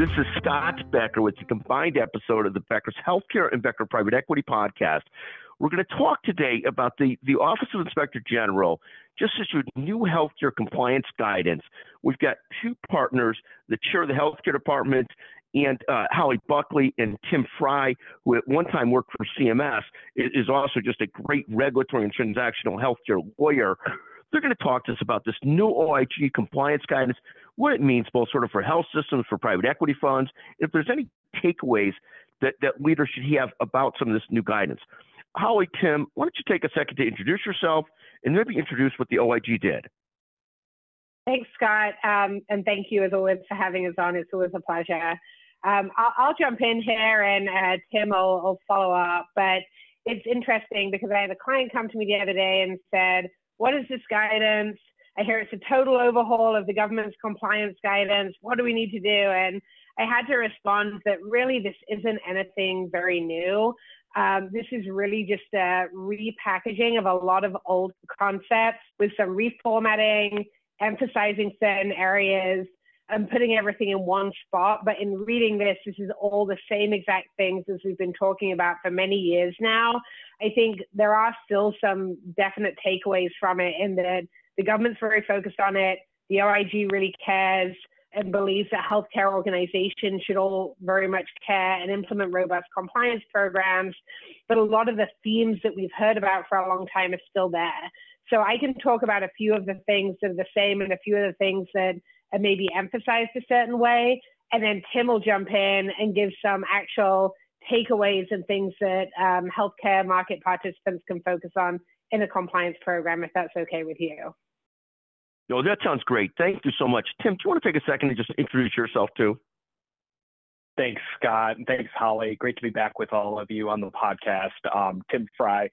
This is Scott Becker with the combined episode of the Becker's Healthcare and Becker Private Equity podcast. We're going to talk today about the, the Office of Inspector General just issued new healthcare compliance guidance. We've got two partners, the chair of the healthcare department and uh, Holly Buckley and Tim Fry, who at one time worked for CMS, is also just a great regulatory and transactional healthcare lawyer. They're going to talk to us about this new OIG compliance guidance, what it means both sort of for health systems, for private equity funds, if there's any takeaways that, that leaders should have about some of this new guidance. Holly, Tim, why don't you take a second to introduce yourself and maybe introduce what the OIG did? Thanks, Scott, um, and thank you as always for having us on. It's always a pleasure. Um, I'll, I'll, jump in here and uh, Tim will, will follow up, but it's interesting because I had a client come to me the other day and said, what is this guidance? I hear it's a total overhaul of the government's compliance guidance. What do we need to do? And I had to respond that really this isn't anything very new. Um, this is really just a repackaging of a lot of old concepts with some reformatting, emphasizing certain areas, and putting everything in one spot. But in reading this, this is all the same exact things as we've been talking about for many years now. I think there are still some definite takeaways from it in that the government's very focused on it. The OIG really cares and believes that healthcare organizations should all very much care and implement robust compliance programs. But a lot of the themes that we've heard about for a long time are still there. So I can talk about a few of the things that are the same and a few of the things that are maybe emphasized a certain way. And then Tim will jump in and give some actual takeaways and things that um, healthcare market participants can focus on in a compliance program, if that's okay with you. No, that sounds great. Thank you so much. Tim, do you want to take a second and just introduce yourself too? Thanks, Scott. And thanks, Holly. Great to be back with all of you on the podcast. Um, Tim Fry,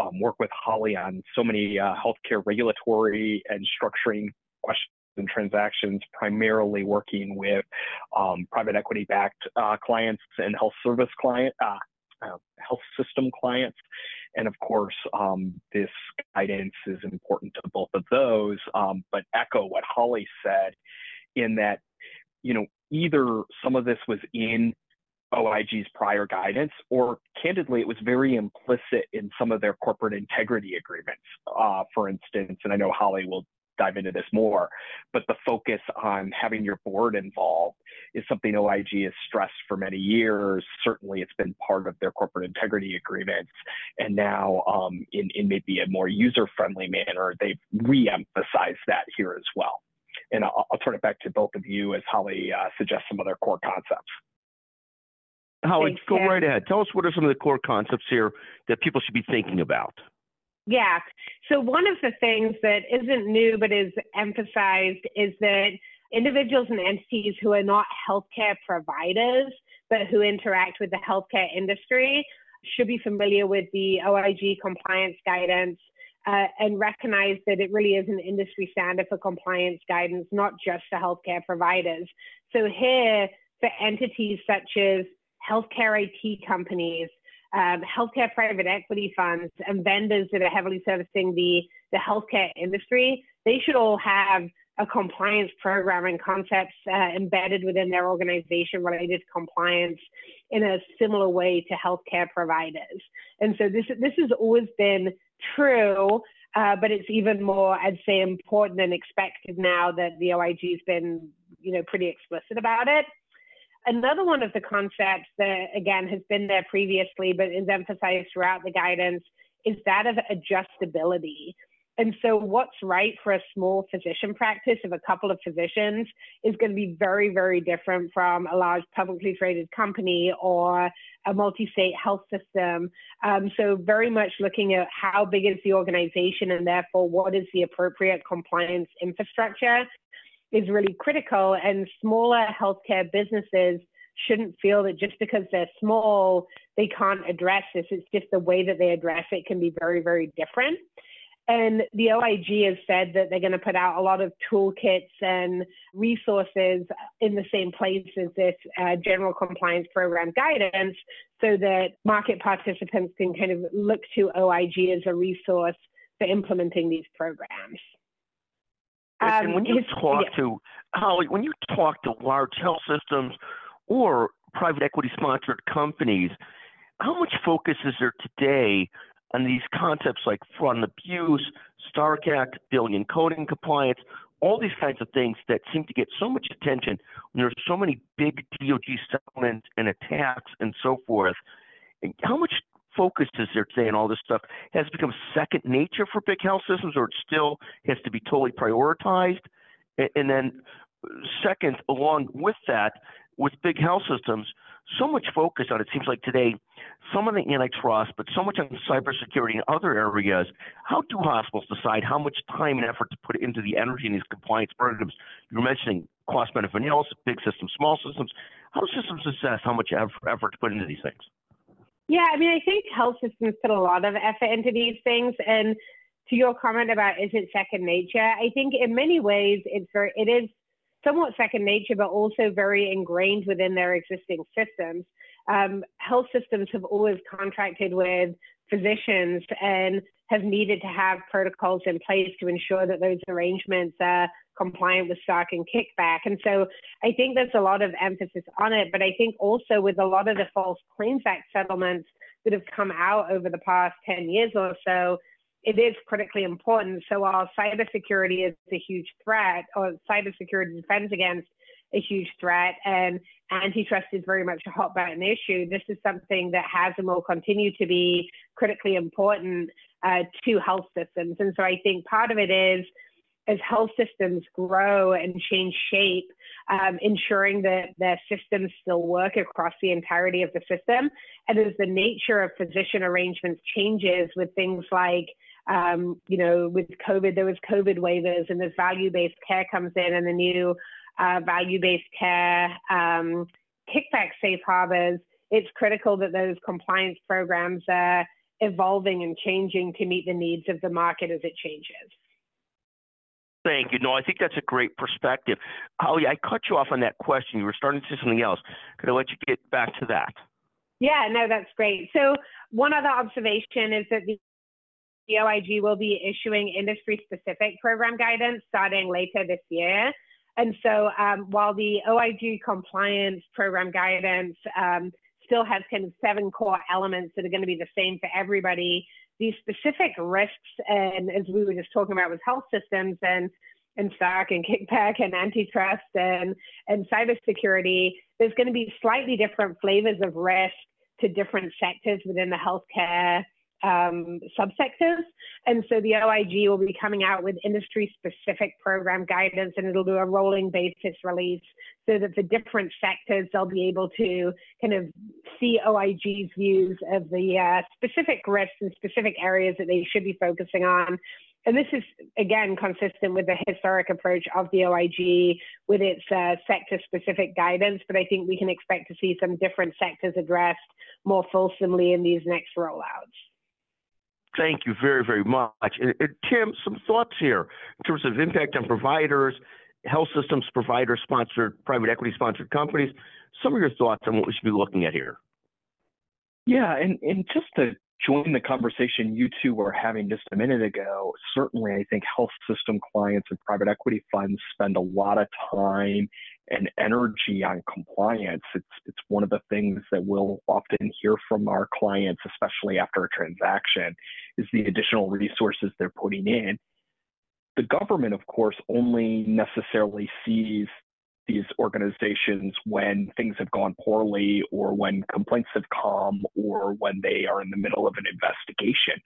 um, work with Holly on so many uh, healthcare regulatory and structuring questions and transactions, primarily working with um, private equity backed uh, clients and health service client, uh, uh, health system clients. And of course, um, this guidance is important to both of those, um, but echo what Holly said in that, you know, either some of this was in OIG's prior guidance, or candidly, it was very implicit in some of their corporate integrity agreements, uh, for instance. And I know Holly will dive into this more, but the focus on having your board involved is something OIG has stressed for many years. Certainly, it's been part of their corporate integrity agreements. And now, um, in, in maybe a more user friendly manner, they've re emphasized that here as well. And I'll, I'll, turn it back to both of you as Holly uh, suggests some other core concepts. Holly, Thanks, go right ahead. Tell us what are some of the core concepts here that people should be thinking about. Yeah. So one of the things that isn't new but is emphasized is that individuals and entities who are not healthcare providers but who interact with the healthcare industry should be familiar with the OIG compliance guidance uh, and recognize that it really is an industry standard for compliance guidance, not just for healthcare providers. So here, for entities such as healthcare IT companies, um, healthcare private equity funds and vendors that are heavily servicing the, the healthcare industry, they should all have a compliance program and concepts uh, embedded within their organization related to compliance in a similar way to healthcare providers. And so this, this has always been true, uh, but it's even more, I'd say, important and expected now that the OIG's been, you know, pretty explicit about it. Another one of the concepts that, again, has been there previously, but is emphasized throughout the guidance, is that of adjustability. And so, what's right for a small physician practice of a couple of physicians is going to be very, very different from a large publicly traded company or a multi state health system. Um, so, very much looking at how big is the organization and therefore what is the appropriate compliance infrastructure is really critical, and smaller healthcare businesses shouldn't feel that just because they're small, they can't address this. It's just the way that they address it can be very, very different. And the OIG has said that they're going to put out a lot of toolkits and resources in the same place as this uh, general compliance program guidance so that market participants can kind of look to OIG as a resource for implementing these programs. Um, and when you talk yeah. to Holly, when you talk to large health systems or private equity sponsored companies, how much focus is there today on these concepts like fraud and abuse, Stark Act, billing coding compliance, all these kinds of things that seem to get so much attention when there's so many big DOJ settlements and attacks and so forth. And how much focus is there today on all this stuff? Has become second nature for big health systems, or it still has to be totally prioritized? And then, second, along with that, with big health systems, so much focus on it seems like today, some on the antitrust, but so much on cybersecurity and other areas. How do hospitals decide how much time and effort to put into the energy in these compliance programs? You were mentioning cost benefit analysis, big systems, small systems. How do systems assess how much effort to put into these things? Yeah, I mean, I think health systems put a lot of effort into these things. And to your comment about is it second nature, I think in many ways it's very, it is somewhat second nature, but also very ingrained within their existing systems. Um, health systems have always contracted with physicians and have needed to have protocols in place to ensure that those arrangements are compliant with Stark and kickback. And so I think there's a lot of emphasis on it, but I think also with a lot of the False Claims Act settlements that have come out over the past 10 years or so, it is critically important. So while cybersecurity is a huge threat, or cybersecurity defense against a huge threat, and antitrust is very much a hot button issue, this is something that has and will continue to be critically important uh, to health systems. And so I think part of it is as health systems grow and change shape, um, ensuring that their systems still work across the entirety of the system. And as the nature of physician arrangements changes with things like um, you know, with COVID, there was COVID waivers and this value-based care comes in and the new uh, value-based care um, kickback safe harbors. It's critical that those compliance programs are evolving and changing to meet the needs of the market as it changes. Thank you. No, I think that's a great perspective. Holly, I cut you off on that question. You were starting to say something else. Could I let you get back to that? Yeah, no, that's great. So one other observation is that the OIG will be issuing industry specific program guidance starting later this year. And so um, while the OIG compliance program guidance um, still has kind of seven core elements that are going to be the same for everybody, these specific risks, and as we were just talking about with health systems and and Stark and kickback and antitrust and and cybersecurity, there's going to be slightly different flavors of risk to different sectors within the healthcare um, subsectors. And so the OIG will be coming out with industry specific program guidance and it'll do a rolling basis release so that the different sectors, they'll be able to kind of see OIG's views of the uh, specific risks and specific areas that they should be focusing on. And this is, again, consistent with the historic approach of the OIG with its uh, sector specific guidance. But I think we can expect to see some different sectors addressed more fulsomely in these next rollouts. Thank you very, very much. And, and Tim, some thoughts here in terms of impact on providers, health systems, provider sponsored, private equity sponsored companies. Some of your thoughts on what we should be looking at here. Yeah, and, and just to join the conversation you two were having just a minute ago, certainly I think health system clients and private equity funds spend a lot of time and energy on compliance. It's it's one of the things that we'll often hear from our clients, especially after a transaction, is the additional resources they're putting in. The government, of course, only necessarily sees these organizations when things have gone poorly or when complaints have come or when they are in the middle of an investigation.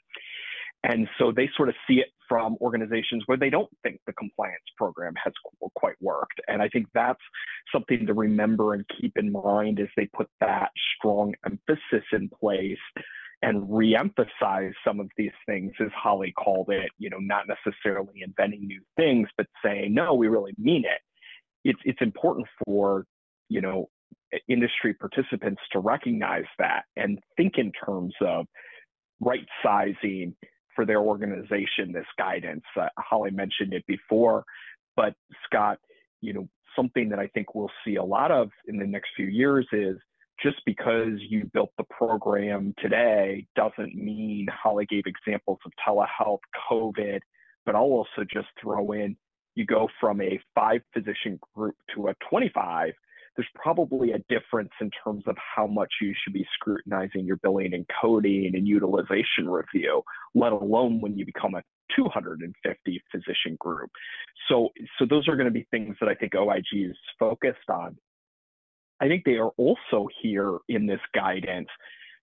And so they sort of see it from organizations where they don't think the compliance program has quite worked. And I think that's something to remember and keep in mind as they put that strong emphasis in place and reemphasize some of these things, as Holly called it, you know, not necessarily inventing new things, but saying, no, we really mean it. It's, it's important for, you know, industry participants to recognize that and think in terms of right sizing for their organization this guidance. Uh, Holly mentioned it before, but Scott, you know, something that I think we'll see a lot of in the next few years is just because you built the program today doesn't mean Holly gave examples of telehealth, COVID, but I'll also just throw in you go from a five physician group to a 25 there's probably a difference in terms of how much you should be scrutinizing your billing and coding and utilization review, let alone when you become a 250 physician group. So, so those are going to be things that I think OIG is focused on. I think they are also here in this guidance,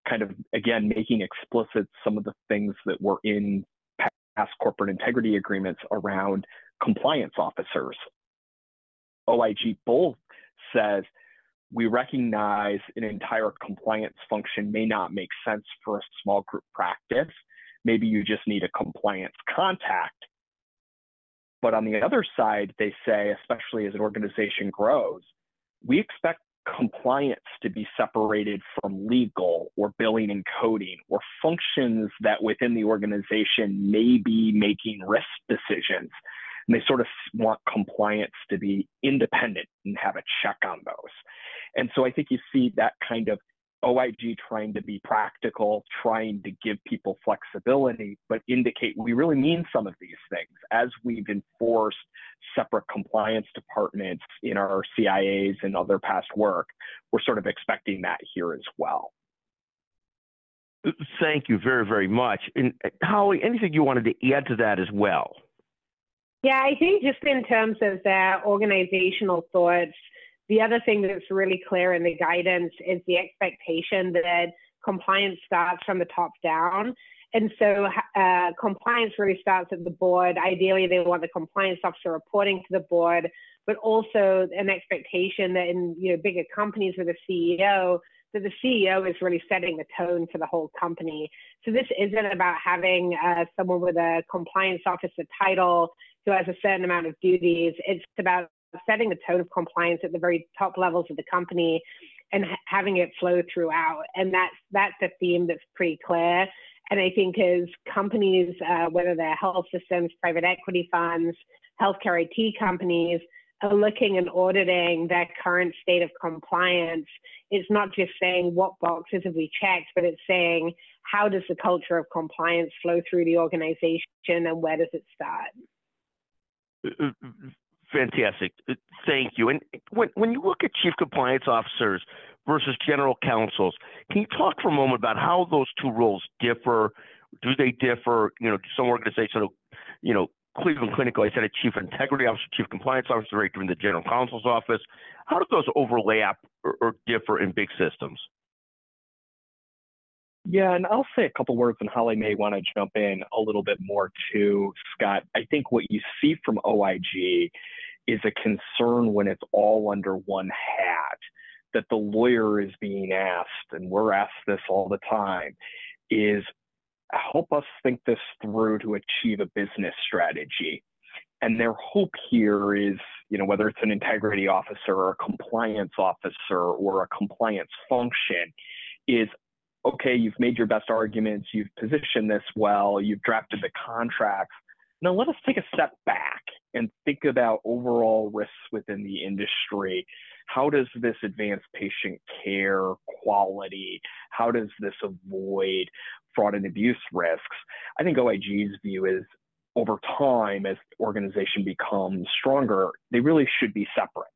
kind of again making explicit some of the things that were in past corporate integrity agreements around compliance officers. OIG both says we recognize an entire compliance function may not make sense for a small group practice. Maybe you just need a compliance contact. But on the other side, they say, especially as an organization grows, we expect compliance to be separated from legal or billing and coding or functions that within the organization may be making risk decisions and they sort of want compliance to be independent and have a check on those. And so I think you see that kind of OIG trying to be practical, trying to give people flexibility, but indicate we really mean some of these things. As we've enforced separate compliance departments in our CIAs and other past work, we're sort of expecting that here as well. Thank you very, very much. And uh, Holly, anything you wanted to add to that as well? Yeah, I think just in terms of their organizational thoughts, the other thing that's really clear in the guidance is the expectation that compliance starts from the top down. And so uh, compliance really starts at the board. Ideally, they want the compliance officer reporting to the board, but also an expectation that in you know bigger companies with a CEO, that the CEO is really setting the tone for the whole company. So this isn't about having uh, someone with a compliance officer title who has a certain amount of duties. It's about setting the tone of compliance at the very top levels of the company and having it flow throughout. And that's that's a theme that's pretty clear. And I think as companies, uh, whether they're health systems, private equity funds, healthcare IT companies, are looking and auditing their current state of compliance, it's not just saying what boxes have we checked, but it's saying how does the culture of compliance flow through the organization and where does it start? Fantastic. Uh, thank you. And when, when you look at chief compliance officers versus general counsels, can you talk for a moment about how those two roles differ? Do they differ? You know, some organizations, you know, Cleveland Clinical, I said a chief integrity officer, chief compliance officer, right in the general counsel's office. How do those overlap or, or differ in big systems? Yeah, and I'll say a couple words, and Holly may want to jump in a little bit more too, Scott. I think what you see from OIG is a concern when it's all under one hat, that the lawyer is being asked, and we're asked this all the time, is help us think this through to achieve a business strategy. And their hope here is, you know, whether it's an integrity officer or a compliance officer or a compliance function, is okay, you've made your best arguments, you've positioned this well, you've drafted the contracts. Now let us take a step back and think about overall risks within the industry. How does this advance patient care quality? How does this avoid fraud and abuse risks? I think OIG's view is over time, as the organization becomes stronger, they really should be separate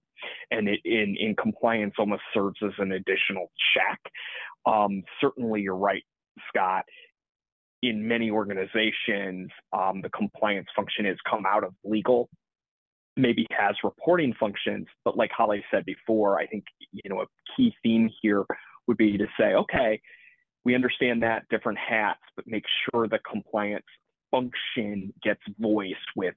and it in, in compliance almost serves as an additional check. Um, certainly, you're right, Scott. In many organizations, um, the compliance function has come out of legal, maybe has reporting functions, but like Holly said before, I think you know a key theme here would be to say, okay, we understand that different hats, but make sure the compliance function gets voiced with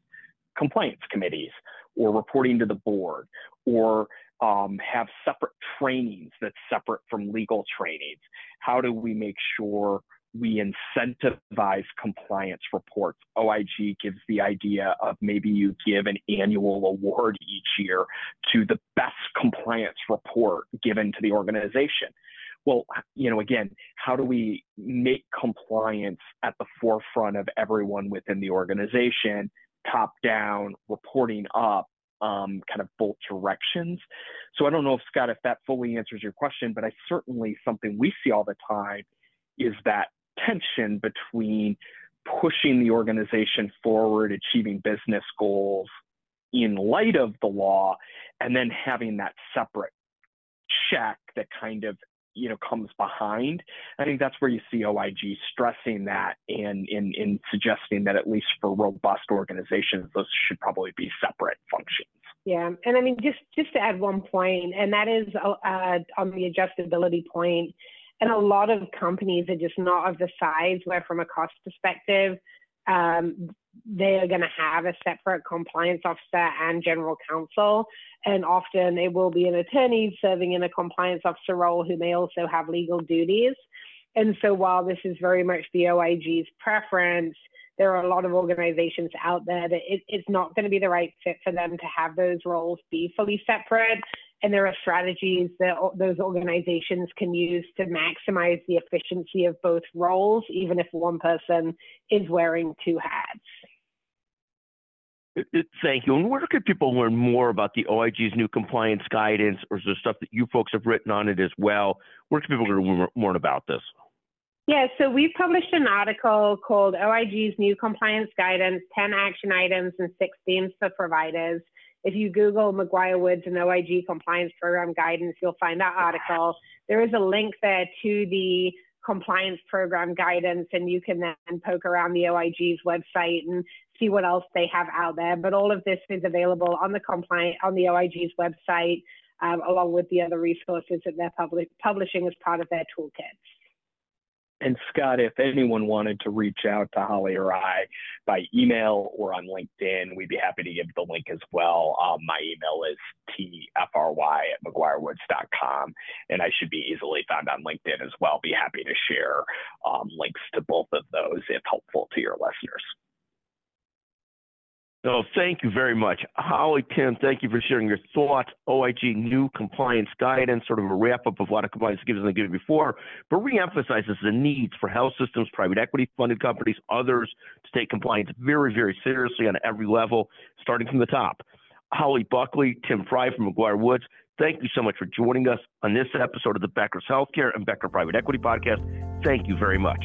compliance committees or reporting to the board or um, have separate trainings that's separate from legal trainings? How do we make sure we incentivize compliance reports. OIG gives the idea of maybe you give an annual award each year to the best compliance report given to the organization. Well, you know, again, how do we make compliance at the forefront of everyone within the organization, top down, reporting up, um, kind of both directions. So I don't know if Scott, if that fully answers your question, but I certainly something we see all the time is that tension between pushing the organization forward, achieving business goals in light of the law, and then having that separate check that kind of you know comes behind. I think that's where you see OIG stressing that and in in suggesting that at least for robust organizations, those should probably be separate functions. Yeah, and I mean just just to add one point, and that is uh, on the adjustability point. And a lot of companies are just not of the size where, from a cost perspective, um, they are going to have a separate compliance officer and general counsel. And often it will be an attorney serving in a compliance officer role who may also have legal duties. And so while this is very much the OIG's preference, there are a lot of organizations out there that it, it's not going to be the right fit for them to have those roles be fully separate. And there are strategies that those organizations can use to maximize the efficiency of both roles, even if one person is wearing two hats. Thank you. And where can people learn more about the OIG's new compliance guidance, or is there stuff that you folks have written on it as well? Where can people learn more about this? Yeah, so we've published an article called OIG's New Compliance Guidance 10 Action Items and 6 Themes for Providers. If you Google McGuireWoods and OIG Compliance Program Guidance, you'll find that article. There is a link there to the compliance program guidance, and you can then poke around the OIG's website and see what else they have out there. But all of this is available on the compliant on the OIG's website, um, along with the other resources that they're publishing as part of their toolkits. And Scott, if anyone wanted to reach out to Holly or I by email or on LinkedIn, we'd be happy to give the link as well. Um, my email is tfry at mcguirewoods.com, and I should be easily found on LinkedIn as well. Be happy to share um, links to both of those if helpful to your listeners. No, thank you very much. Holly, Tim, thank you for sharing your thoughts. OIG new compliance guidance, sort of a wrap up of what a compliance gives and given before, but reemphasizes the needs for health systems, private equity funded companies, others to take compliance very, very seriously on every level, starting from the top. Holly Buckley, Tim Fry from McGuireWoods, thank you so much for joining us on this episode of the Becker's Healthcare and Becker Private Equity Podcast. Thank you very much.